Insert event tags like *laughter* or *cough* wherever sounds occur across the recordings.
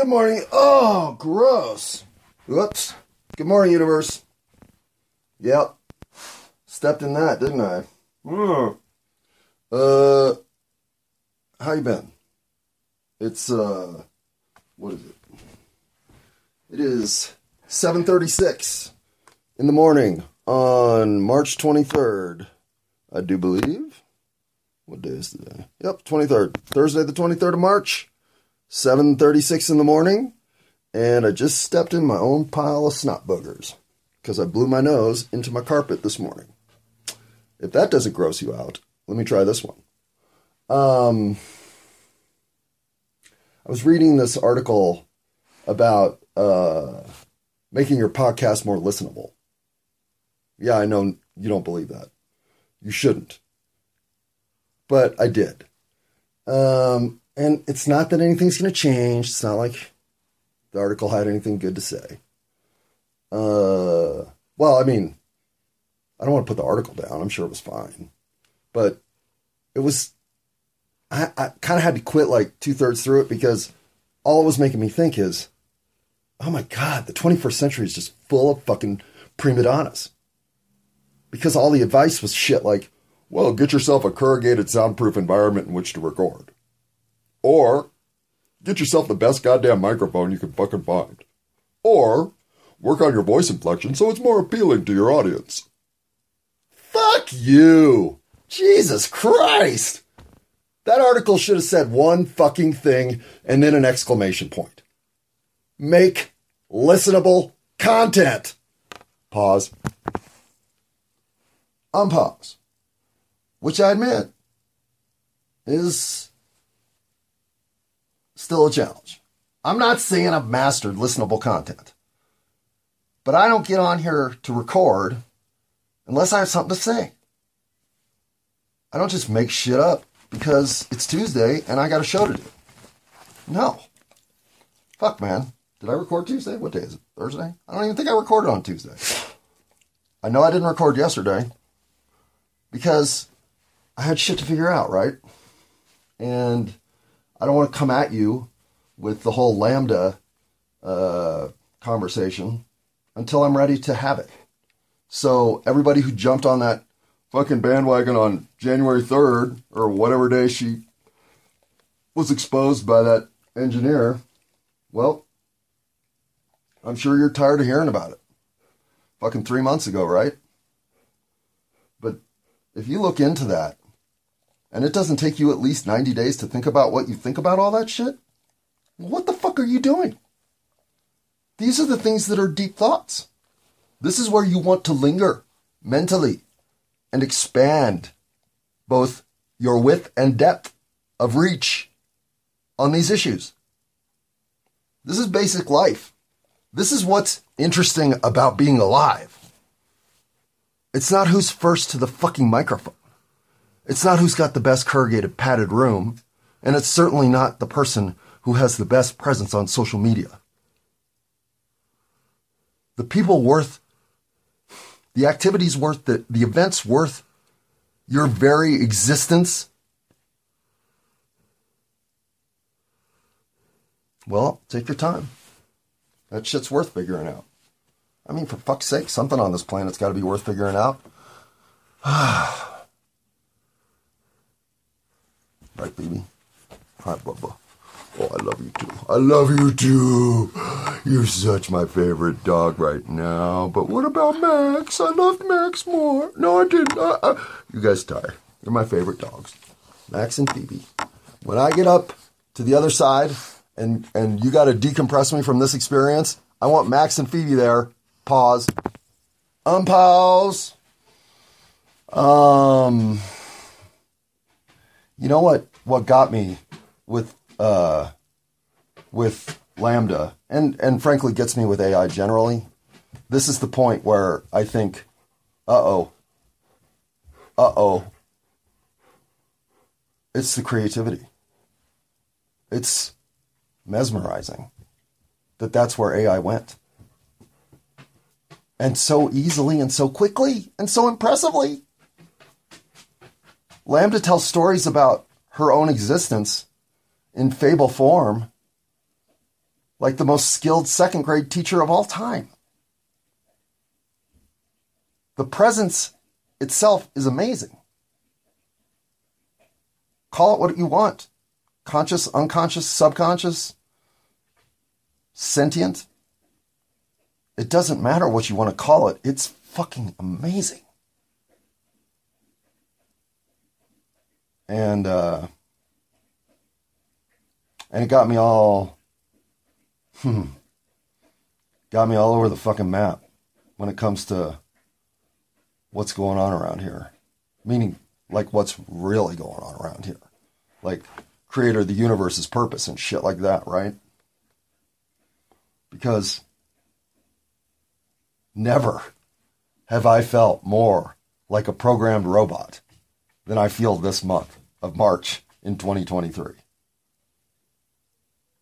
Good morning. Oh, gross. Whoops. Good morning, universe. Yep. Stepped in that, didn't I? Mm. Uh, how you been? It's uh, what is it? It is 7:36 in the morning on March 23rd. I do believe. What day is today? Yep, 23rd. Thursday the 23rd of March. 7:36 in the morning, and I just stepped in my own pile of snot boogers because I blew my nose into my carpet this morning. If that doesn't gross you out, let me try this one. Um, I was reading this article about uh, making your podcast more listenable. Yeah, I know you don't believe that. You shouldn't. But I did. Um, and it's not that anything's going to change. It's not like the article had anything good to say. Uh, well, I mean, I don't want to put the article down. I'm sure it was fine, but it was. I, I kind of had to quit like two thirds through it because all it was making me think is, oh my god, the 21st century is just full of fucking prima donnas. Because all the advice was shit like, well, get yourself a corrugated soundproof environment in which to record. Or get yourself the best goddamn microphone you can fucking find. Or work on your voice inflection so it's more appealing to your audience. Fuck you! Jesus Christ! That article should have said one fucking thing and then an exclamation point. Make listenable content. Pause. Unpause. Which I admit is still a challenge. I'm not saying I've mastered listenable content, but I don't get on here to record unless I have something to say. I don't just make shit up because it's Tuesday and I got a show to do. No. Fuck, man. Did I record Tuesday? What day is it? Thursday? I don't even think I recorded on Tuesday. I know I didn't record yesterday because I had shit to figure out, right? And I don't want to come at you with the whole LaMDA uh, conversation until I'm ready to have it. So everybody who jumped on that fucking bandwagon on January 3rd or whatever day she was exposed by that engineer, well, I'm sure you're tired of hearing about it. Fucking three months ago, right? But if you look into that, and it doesn't take you at least 90 days to think about what you think about all that shit, what the fuck are you doing? These are the things that are deep thoughts. This is where you want to linger mentally and expand both your width and depth of reach on these issues. This is basic life. This is what's interesting about being alive. It's not who's first to the fucking microphone. It's not who's got the best corrugated padded room, and it's certainly not the person who has the best presence on social media. The people worth, the activities worth, the, the events worth your very existence. Well, take your time. That shit's worth figuring out. I mean, for fuck's sake, something on this planet's got to be worth figuring out. *sighs* Right, baby? Hi, Bubba. Oh, I love you too. I love you too. You're such my favorite dog right now. But what about Max? I loved Max more. No, I didn't. I, I... You guys die. You're my favorite dogs. Max and Phoebe. When I get up to the other side and, and you got to decompress me from this experience, I want Max and Phoebe there. Pause. Um, Unpause. Um, you know what? What got me with uh, with LaMDA, and and frankly gets me with AI generally. This is the point where I think, uh oh, uh oh. It's the creativity. It's mesmerizing that that's where AI went. And so easily and so quickly and so impressively. LaMDA tells stories about her own existence in fable form like the most skilled second grade teacher of all time. The presence itself is amazing. Call it what you want conscious, unconscious, subconscious, sentient. It doesn't matter what you want to call it, it's fucking amazing. And, uh, and it got me all, hmm, got me all over the fucking map when it comes to what's going on around here. Meaning, like, what's really going on around here. Like, creator of the universe's purpose and shit like that, right? Because never have I felt more like a programmed robot than I feel this month of March in 2023.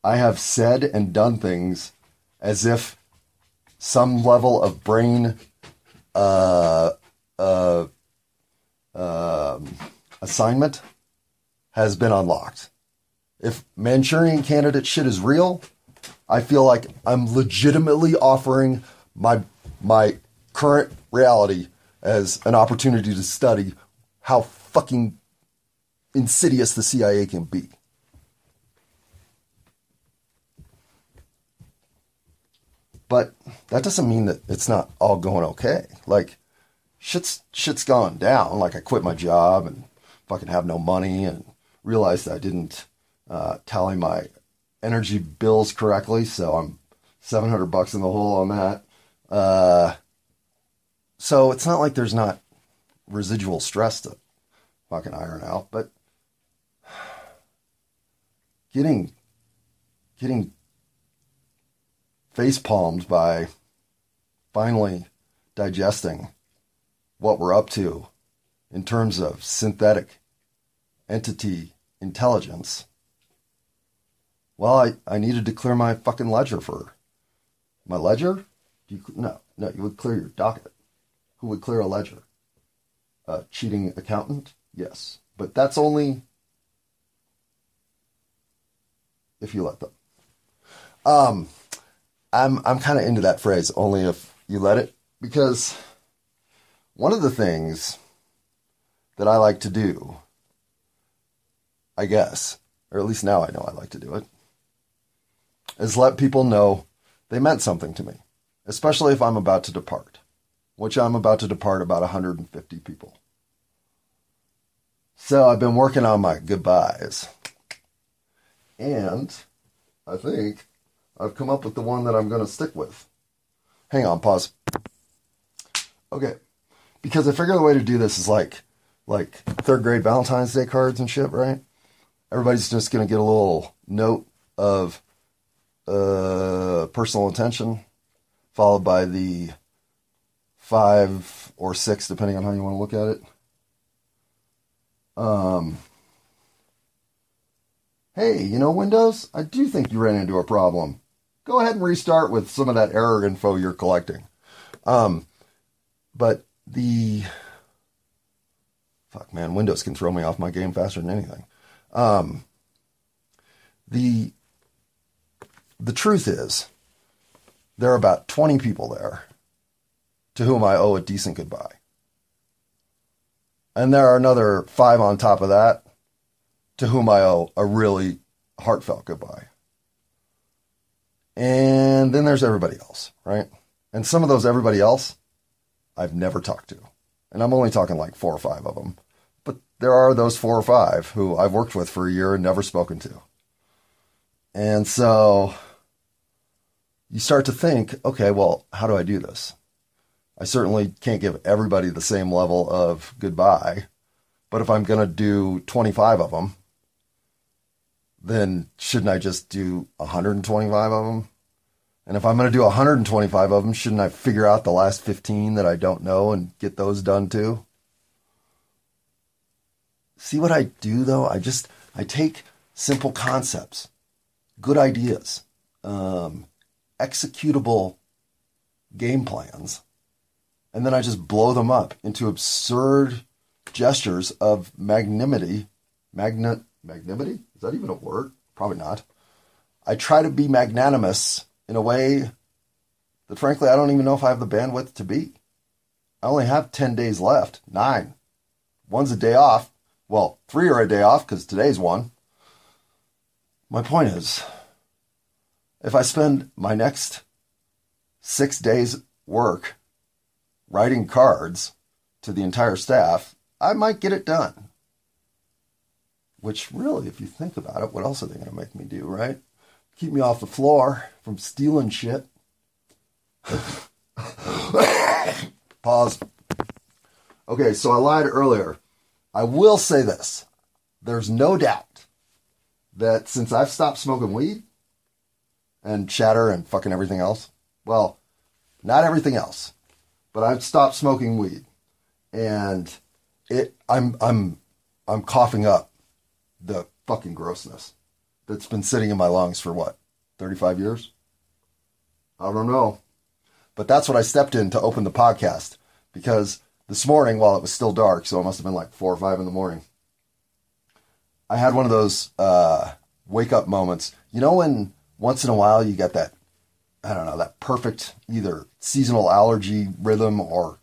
I have said and done things as if some level of brain uh, uh, uh, assignment has been unlocked. If Manchurian candidate shit is real, I feel like I'm legitimately offering my my current reality as an opportunity to study how fucking insidious the CIA can be. But that doesn't mean that it's not all going okay. Like shit's shit's gone down. Like I quit my job and fucking have no money and realized I didn't uh, tally my energy bills correctly, so I'm 700 bucks in the hole on that. Uh, so it's not like there's not residual stress to fucking iron out, but getting getting face palmed by finally digesting what we're up to in terms of synthetic entity intelligence. Well, I, I needed to clear my fucking ledger for my ledger. You, no, no, you would clear your docket. Who would clear a ledger? A cheating accountant? Yes, but that's only if you let them. Um, I'm I'm kind of into that phrase. Only if you let it, because one of the things that I like to do, I guess, or at least now I know I like to do it, is let people know they meant something to me, especially if I'm about to depart, which I'm about to depart about 150 people. So I've been working on my goodbyes. And I think I've come up with the one that I'm going to stick with. Hang on, pause. Okay. Because I figure the way to do this is like like third grade Valentine's Day cards and shit, right? Everybody's just going to get a little note of uh, personal attention, followed by the five or six, depending on how you want to look at it. Um, hey, you know, Windows, I do think you ran into a problem. Go ahead and restart with some of that error info you're collecting. Um, but the fuck, man, Windows can throw me off my game faster than anything. Um, the the truth is, there are about 20 people there to whom I owe a decent goodbye. And there are another five on top of that to whom I owe a really heartfelt goodbye. And then there's everybody else, right? And some of those everybody else I've never talked to. And I'm only talking like four or five of them. But there are those four or five who I've worked with for a year and never spoken to. And so you start to think, okay, well, how do I do this? I certainly can't give everybody the same level of goodbye. But if I'm going to do 25 of them, then shouldn't I just do 125 of them? And if I'm going to do 125 of them, shouldn't I figure out the last 15 that I don't know and get those done too? See what I do though? I just, I take simple concepts, good ideas, um, executable game plans, and then I just blow them up into absurd gestures of magnanimity. Magna, magnanimity? Is that even a word? Probably not. I try to be magnanimous in a way that frankly I don't even know if I have the bandwidth to be. I only have 10 days left, nine. One's a day off. Well, three are a day off because today's one. My point is, if I spend my next six days' work writing cards to the entire staff, I might get it done. Which, really, if you think about it, what else are they going to make me do, right? Keep me off the floor from stealing shit. *laughs* Pause. Okay, so I lied earlier. I will say this. There's no doubt that since I've stopped smoking weed and chatter and fucking everything else, well, not everything else, but I've stopped smoking weed and it I'm I'm I'm coughing up the fucking grossness that's been sitting in my lungs for what 35 years? I don't know. But that's what I stepped in to open the podcast because this morning while it was still dark so it must have been like 4 or 5 in the morning I had one of those uh, wake up moments. You know when once in a while you get that I don't know that perfect either seasonal allergy rhythm or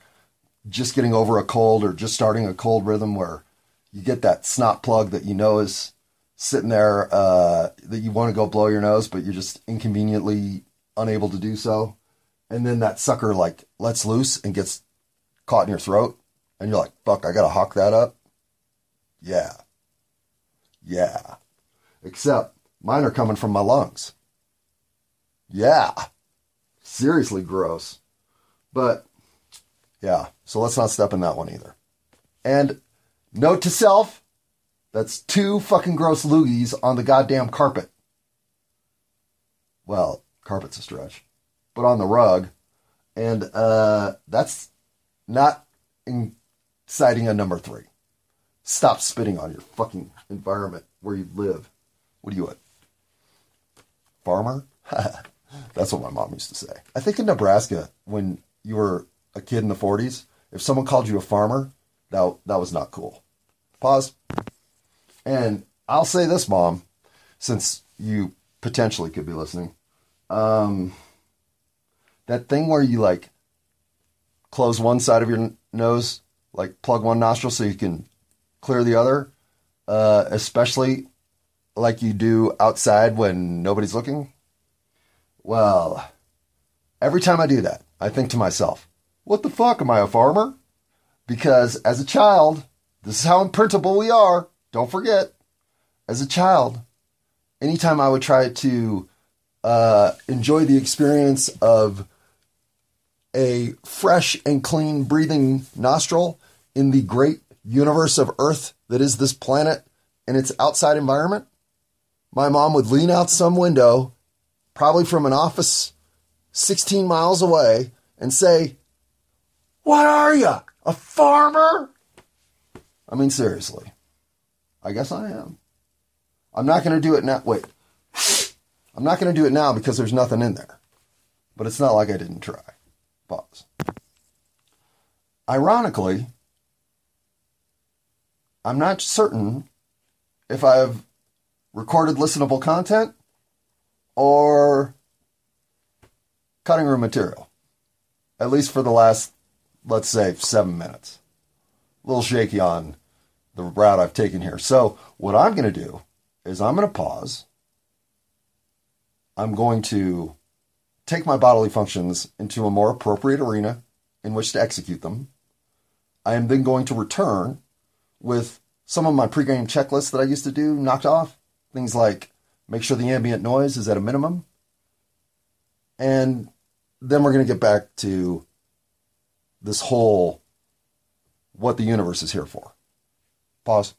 just getting over a cold or just starting a cold rhythm where you get that snot plug that you know is sitting there uh, that you want to go blow your nose, but you're just inconveniently unable to do so. And then that sucker like lets loose and gets caught in your throat. And you're like, fuck, I got to hawk that up. Yeah. Yeah. Except mine are coming from my lungs. Yeah. Seriously gross. But yeah, so let's not step in that one either. And note to self, that's two fucking gross loogies on the goddamn carpet. Well, carpet's a stretch, but on the rug. And uh, that's not inciting a number three. Stop spitting on your fucking environment where you live. What are you, a farmer? *laughs* that's what my mom used to say. I think in Nebraska, when you were a kid in the 40s, if someone called you a farmer, that, that was not cool. Pause. And I'll say this, Mom, since you potentially could be listening. Um, that thing where you like close one side of your n- nose, like plug one nostril so you can clear the other, uh, especially like you do outside when nobody's looking. Well, every time I do that, I think to myself, what the fuck? Am I a farmer? Because as a child, this is how imprintable we are. Don't forget. As a child, anytime I would try to uh, enjoy the experience of a fresh and clean breathing nostril in the great universe of Earth that is this planet and its outside environment, my mom would lean out some window, probably from an office 16 miles away, and say, what are you? A farmer? I mean, seriously. I guess I am. I'm not going to do it now. Wait. I'm not going to do it now because there's nothing in there. But it's not like I didn't try. Pause. Ironically, I'm not certain if I've recorded listenable content or cutting room material. At least for the last let's say, seven minutes. Little shaky on the route I've taken here. So, what I'm going to do is I'm going to pause. I'm going to take my bodily functions into a more appropriate arena in which to execute them. I am then going to return with some of my pregame checklists that I used to do knocked off. Things like make sure the ambient noise is at a minimum. And then we're going to get back to this whole what the universe is here for. Pause.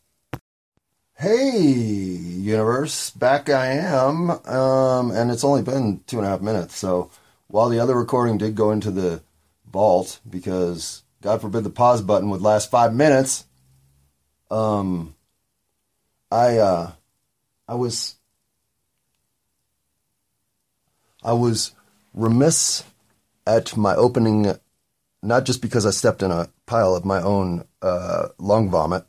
Hey, universe, back I am. Um, and it's only been two and a half minutes. So while the other recording did go into the vault because God forbid the pause button would last five minutes, um, I, uh, I was, I was remiss at my opening not just because I stepped in a pile of my own uh, lung vomit,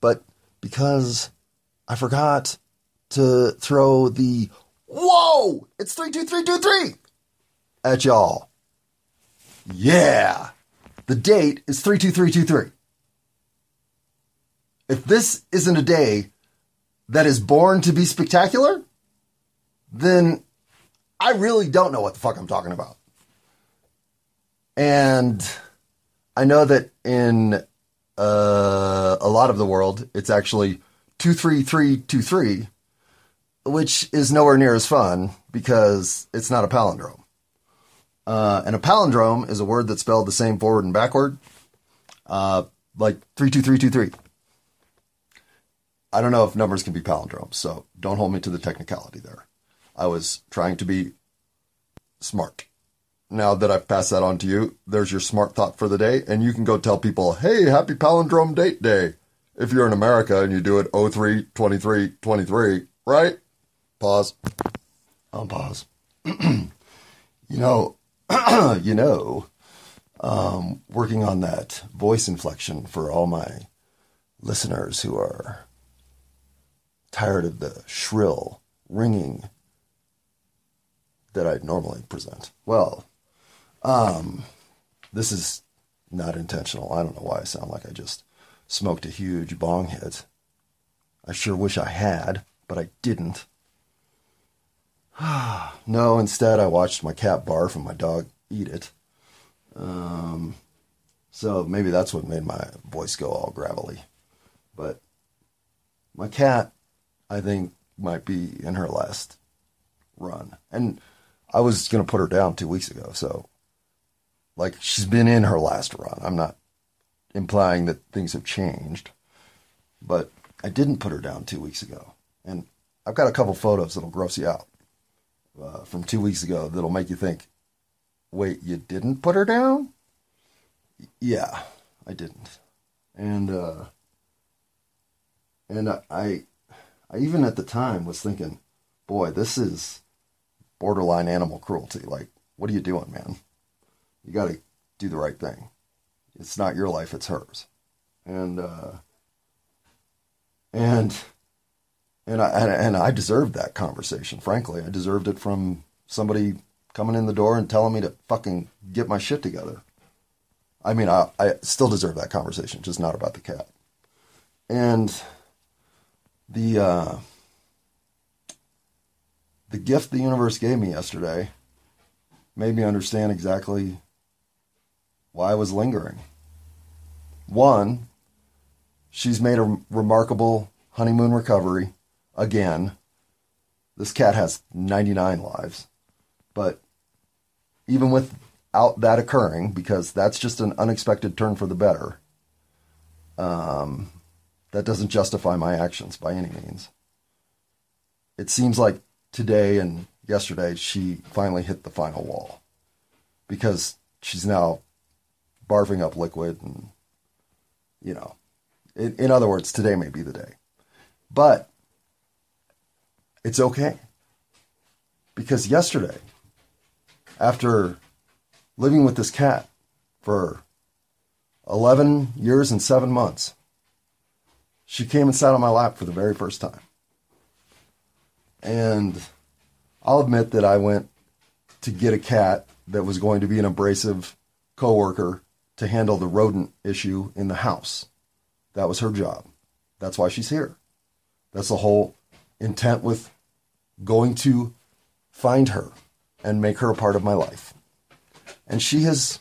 but because I forgot to throw the Whoa! It's 32323! At y'all. Yeah! The date is 32323. If this isn't a day that is born to be spectacular, then I really don't know what the fuck I'm talking about. And I know that in uh, a lot of the world, it's actually 23323, which is nowhere near as fun because it's not a palindrome. Uh, and a palindrome is a word that's spelled the same forward and backward, uh, like 32323. I don't know if numbers can be palindromes, so don't hold me to the technicality there. I was trying to be smart. Now that I've passed that on to you, there's your smart thought for the day, and you can go tell people, hey, happy palindrome date day. If you're in America and you do it 03 23 23, right? Pause. I'll pause. *clears throat* you know, *clears throat* you know, um, working on that voice inflection for all my listeners who are tired of the shrill, ringing that I'd normally present. Well, um, this is not intentional. I don't know why I sound like I just smoked a huge bong hit. I sure wish I had, but I didn't. *sighs* no, instead I watched my cat barf and my dog eat it. Um, so maybe that's what made my voice go all gravelly. But my cat, I think, might be in her last run. And I was going to put her down two weeks ago. So, like, she's been in her last run. I'm not implying that things have changed, but I didn't put her down two weeks ago. And I've got a couple photos that'll gross you out uh, from two weeks ago that'll make you think, wait, you didn't put her down? Yeah, I didn't. And, uh, and I, I even at the time was thinking, boy, this is borderline animal cruelty. Like, what are you doing, man? You got to do the right thing. It's not your life, it's hers. And, uh, and, and I, and I deserved that conversation, frankly. I deserved it from somebody coming in the door and telling me to fucking get my shit together. I mean, I, I still deserve that conversation, just not about the cat. And the, uh, the gift the universe gave me yesterday made me understand exactly why I was lingering. One, she's made a remarkable honeymoon recovery again. This cat has 99 lives. But even without that occurring, because that's just an unexpected turn for the better, um, that doesn't justify my actions by any means. It seems like today and yesterday she finally hit the final wall because she's now barfing up liquid and you know in, in other words today may be the day. But it's okay. Because yesterday after living with this cat for 11 years and 7 months she came and sat on my lap for the very first time. And I'll admit that I went to get a cat that was going to be an abrasive coworker to handle the rodent issue in the house. That was her job. That's why she's here. That's the whole intent with going to find her and make her a part of my life. And she has,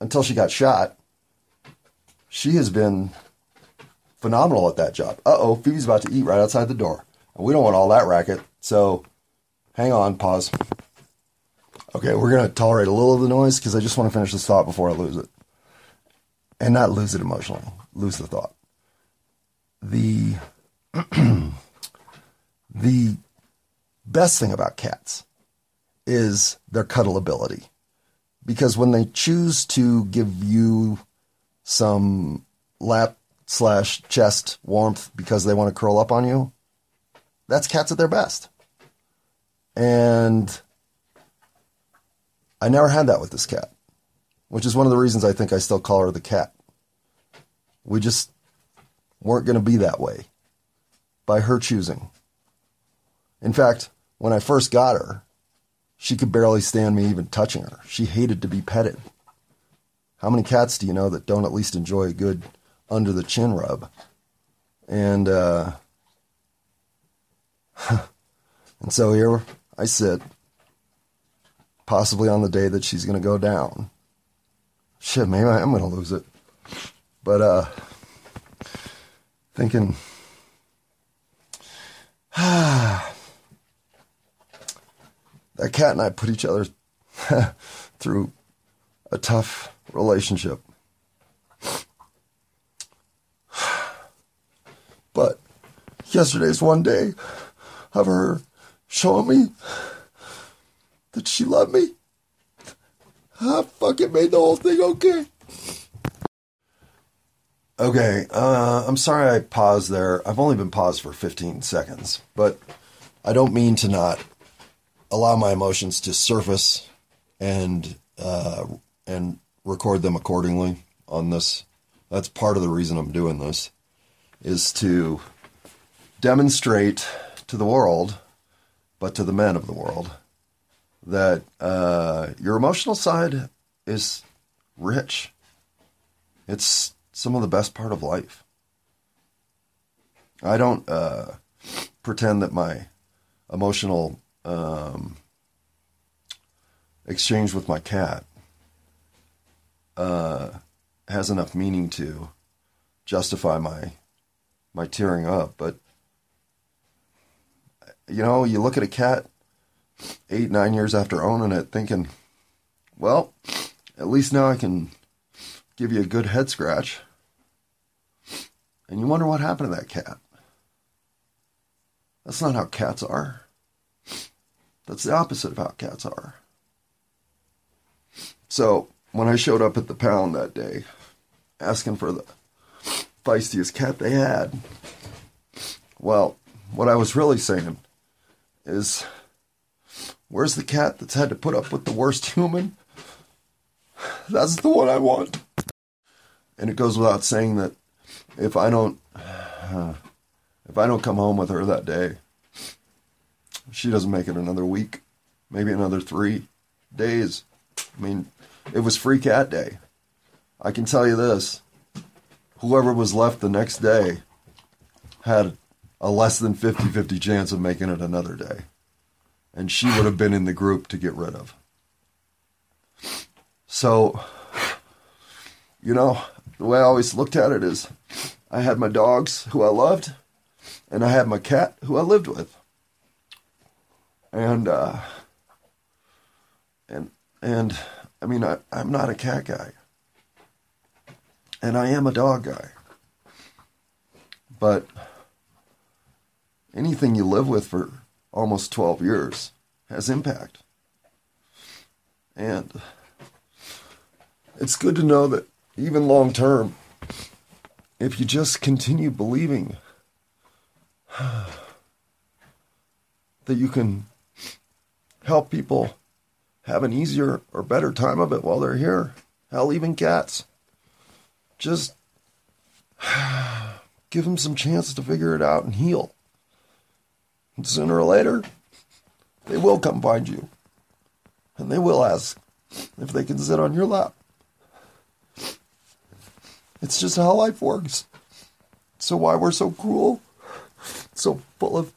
until she got shot, she has been phenomenal at that job. Uh oh, Phoebe's about to eat right outside the door. And we don't want all that racket. So hang on, pause. Okay, we're going to tolerate a little of the noise because I just want to finish this thought before I lose it. And not lose it emotionally, lose the thought. The *clears throat* the best thing about cats is their cuddleability. Because when they choose to give you some lap slash chest warmth because they want to curl up on you, that's cats at their best. And I never had that with this cat, which is one of the reasons I think I still call her the cat. We just weren't going to be that way by her choosing. In fact, when I first got her, she could barely stand me even touching her. She hated to be petted. How many cats do you know that don't at least enjoy a good under the chin rub? And uh, *laughs* and so here I sit, possibly on the day that she's going to go down. Shit, maybe I am going to lose it. But uh, thinking, *sighs* that cat and I put each other *laughs* through a tough relationship. *sighs* But yesterday's one day of her showing me that she loved me. I fucking made the whole thing okay. Okay, uh, I'm sorry I paused there. I've only been paused for 15 seconds, but I don't mean to not allow my emotions to surface and uh, and record them accordingly on this. That's part of the reason I'm doing this, is to demonstrate to the world, but to the men of the world, that uh, your emotional side is rich. It's some of the best part of life. I don't uh, pretend that my emotional um, exchange with my cat uh, has enough meaning to justify my my tearing up, but you know, you look at a cat eight, nine years after owning it, thinking, well, at least now I can give you a good head scratch. And you wonder what happened to that cat. That's not how cats are. That's the opposite of how cats are. So, when I showed up at the pound that day, asking for the feistiest cat they had, well, what I was really saying is where's the cat that's had to put up with the worst human? That's the one I want. And it goes without saying that if I don't if I don't come home with her that day, she doesn't make it another week, maybe another 3 days. I mean, it was free cat day. I can tell you this. Whoever was left the next day had a less than 50 50 chance of making it another day. And she would have been in the group to get rid of. So, you know, the way I always looked at it is I had my dogs who I loved, and I had my cat who I lived with. And, uh, and, and, I mean, I, I'm not a cat guy. And I am a dog guy. But, anything you live with for almost 12 years has impact. And it's good to know that even long term, if you just continue believing *sighs* that you can help people have an easier or better time of it while they're here, hell, even cats, just *sighs* give them some chance to figure it out and heal. Sooner or later, they will come find you. And they will ask if they can sit on your lap. It's just how life works. So why we're so cruel, so full of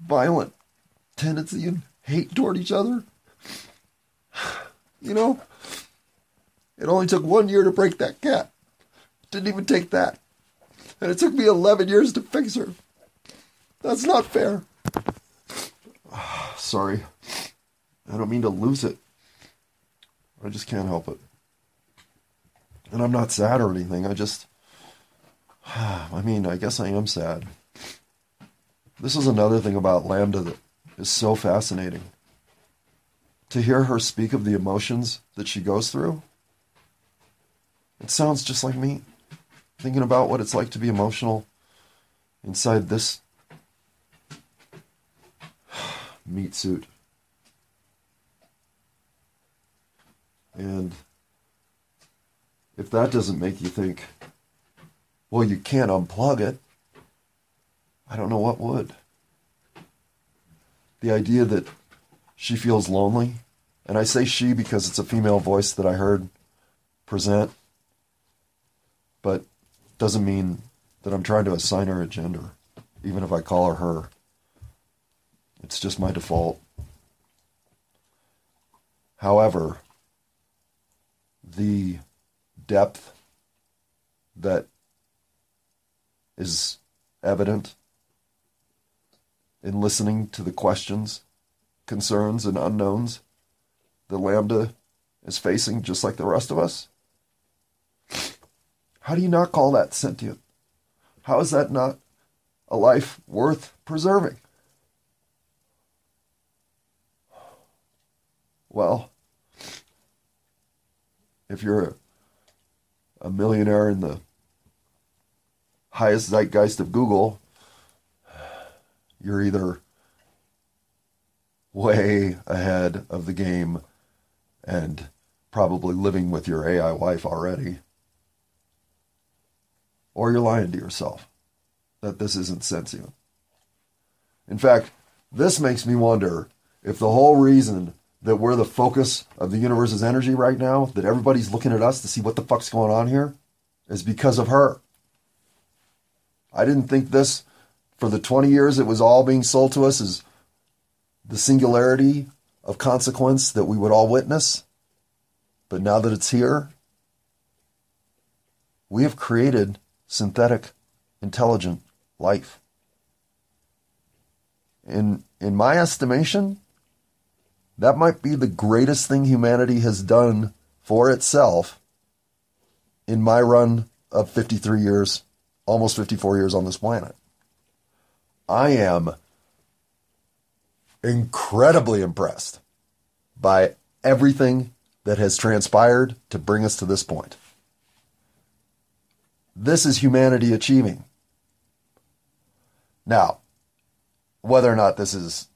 violent tendency and hate toward each other. You know, it only took one year to break that cat. Didn't even take that. And it took me 11 years to fix her. That's not fair. *sighs* Sorry. I don't mean to lose it. I just can't help it. And I'm not sad or anything. I just. *sighs* I mean, I guess I am sad. This is another thing about LaMDA that is so fascinating. To hear her speak of the emotions that she goes through, it sounds just like me. Thinking about what it's like to be emotional inside this meat suit. And if that doesn't make you think, well, you can't unplug it, I don't know what would. the idea that she feels lonely, and I say she because it's a female voice that I heard present, but doesn't mean that I'm trying to assign her a gender, even if I call her her. It's just my default. However, the depth that is evident in listening to the questions, concerns, and unknowns that LaMDA is facing just like the rest of us? How do you not call that sentient? How is that not a life worth preserving? Well, if you're a, a millionaire in the highest zeitgeist of Google, you're either way ahead of the game and probably living with your AI wife already, or you're lying to yourself that this isn't sentient. In fact, this makes me wonder if the whole reason that we're the focus of the universe's energy right now, that everybody's looking at us to see what the fuck's going on here, is because of her. I didn't think this for the 20 years it was all being sold to us as the singularity of consequence that we would all witness. But now that it's here, we have created synthetic, intelligent life. In, in my estimation, that might be the greatest thing humanity has done for itself in my run of 53 years, almost 54 years on this planet. I am incredibly impressed by everything that has transpired to bring us to this point. This is humanity achieving. Now, whether or not this is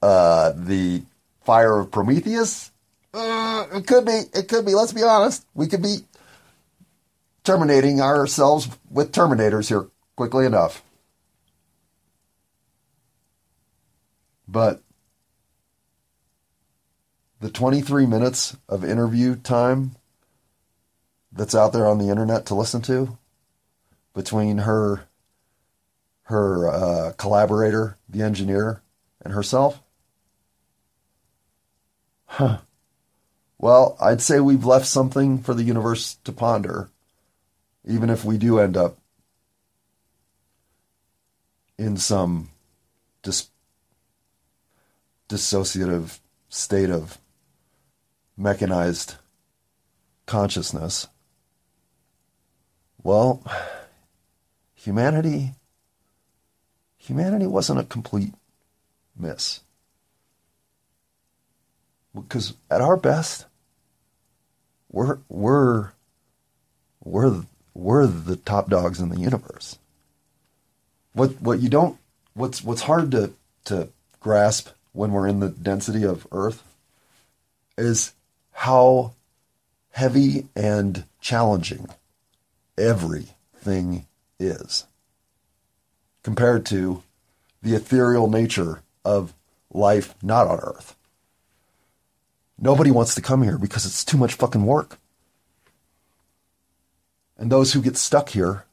uh, the fire of Prometheus, uh, it could be. It could be. Let's be honest. We could be terminating ourselves with Terminators here quickly enough. But the 23 minutes of interview time that's out there on the internet to listen to between her her uh, collaborator, the engineer, and herself. Huh. Well, I'd say we've left something for the universe to ponder, even if we do end up in some dis- dissociative state of mechanized consciousness. Well, humanity humanity wasn't a complete miss. Because at our best, we're we're we're we're the top dogs in the universe. What what you don't what's what's hard to to grasp when we're in the density of Earth is how heavy and challenging everything is compared to the ethereal nature of life not on Earth. Nobody wants to come here because it's too much fucking work. And those who get stuck here,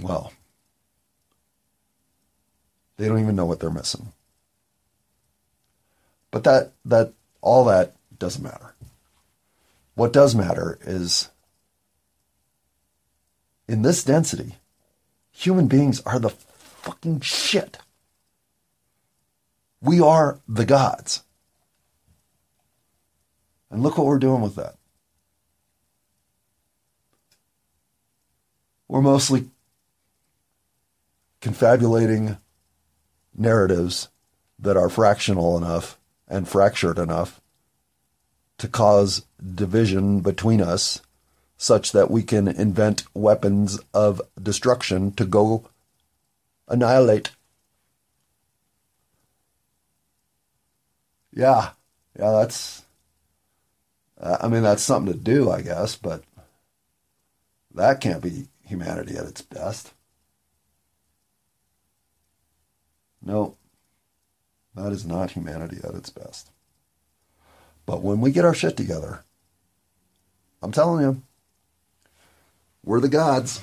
well, they don't even know what they're missing. But that that all that doesn't matter. What does matter is in this density, human beings are the fucking shit. We are the gods. And look what we're doing with that. We're mostly confabulating narratives that are fractional enough and fractured enough to cause division between us such that we can invent weapons of destruction to go annihilate. Yeah, yeah, that's. Uh, I mean, that's something to do, I guess, but that can't be humanity at its best. No, that is not humanity at its best. But when we get our shit together, I'm telling you, we're the gods.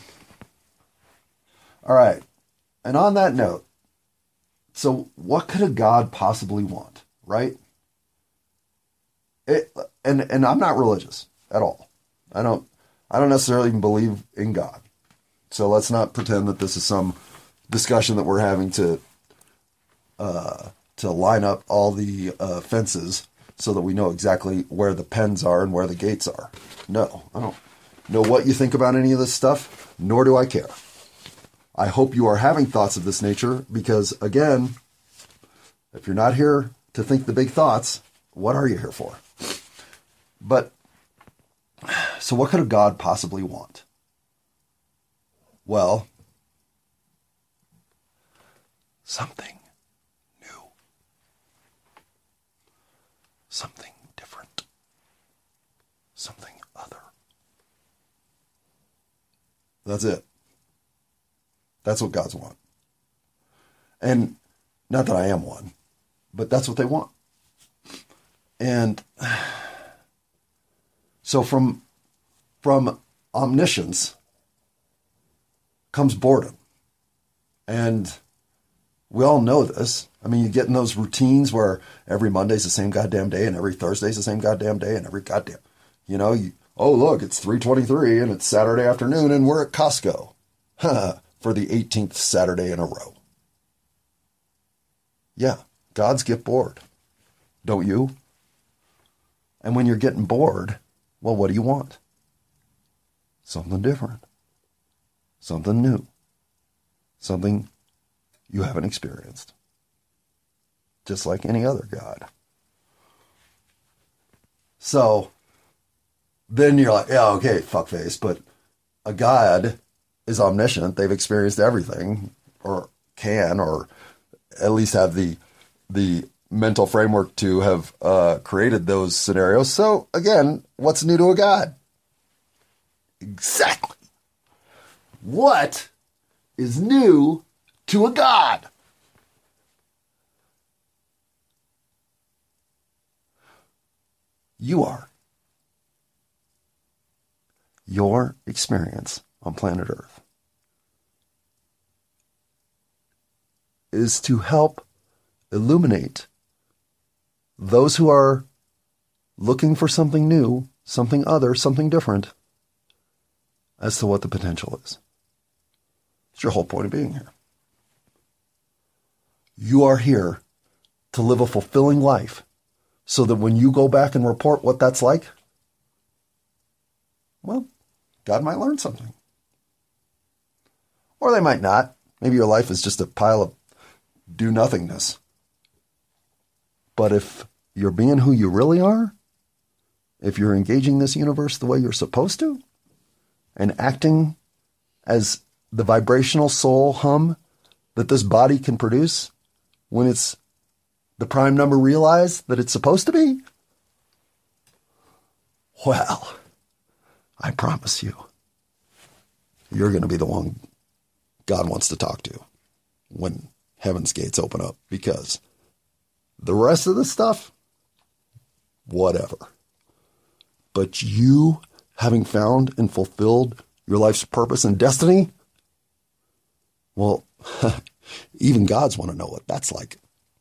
All right. And on that note, so what could a god possibly want, right? It, and and I'm not religious at all. I don't I don't necessarily even believe in God. So let's not pretend that this is some discussion that we're having to uh, to line up all the uh, fences so that we know exactly where the pens are and where the gates are. No, I don't know what you think about any of this stuff, nor do I care. I hope you are having thoughts of this nature because, again, if you're not here to think the big thoughts, what are you here for? But, so what could a God possibly want? Well, something new, something different, something other. That's it. That's what God's want. And not that I am one, but that's what they want. And so from from omniscience comes boredom. And we all know this. I mean, you get in those routines where every Monday's the same goddamn day and every Thursday's the same goddamn day and every goddamn, you know, you, oh, look, it's 323 and it's Saturday afternoon and we're at Costco *laughs* for the 18th Saturday in a row. Yeah, gods get bored. Don't you? And when you're getting bored, well, what do you want? Something different. Something new. Something you haven't experienced. Just like any other God. So then you're like, yeah, okay, fuckface, but a God is omniscient. They've experienced everything, or can, or at least have the the mental framework to have uh, created those scenarios. So again, what's new to a God? Exactly. What is new to a God? You are. Your experience on planet Earth is to help illuminate those who are looking for something new, something other, something different as to what the potential is. It's your whole point of being here. You are here to live a fulfilling life so that when you go back and report what that's like, well, God might learn something. Or they might not. Maybe your life is just a pile of do nothingness. But if you're being who you really are, if you're engaging this universe the way you're supposed to, and acting as the vibrational soul hum that this body can produce when it's the prime number realized that it's supposed to be, well, I promise you, you're going to be the one God wants to talk to when heaven's gates open up because the rest of the stuff, whatever. But you having found and fulfilled your life's purpose and destiny, well, *laughs* even gods want to know what that's like.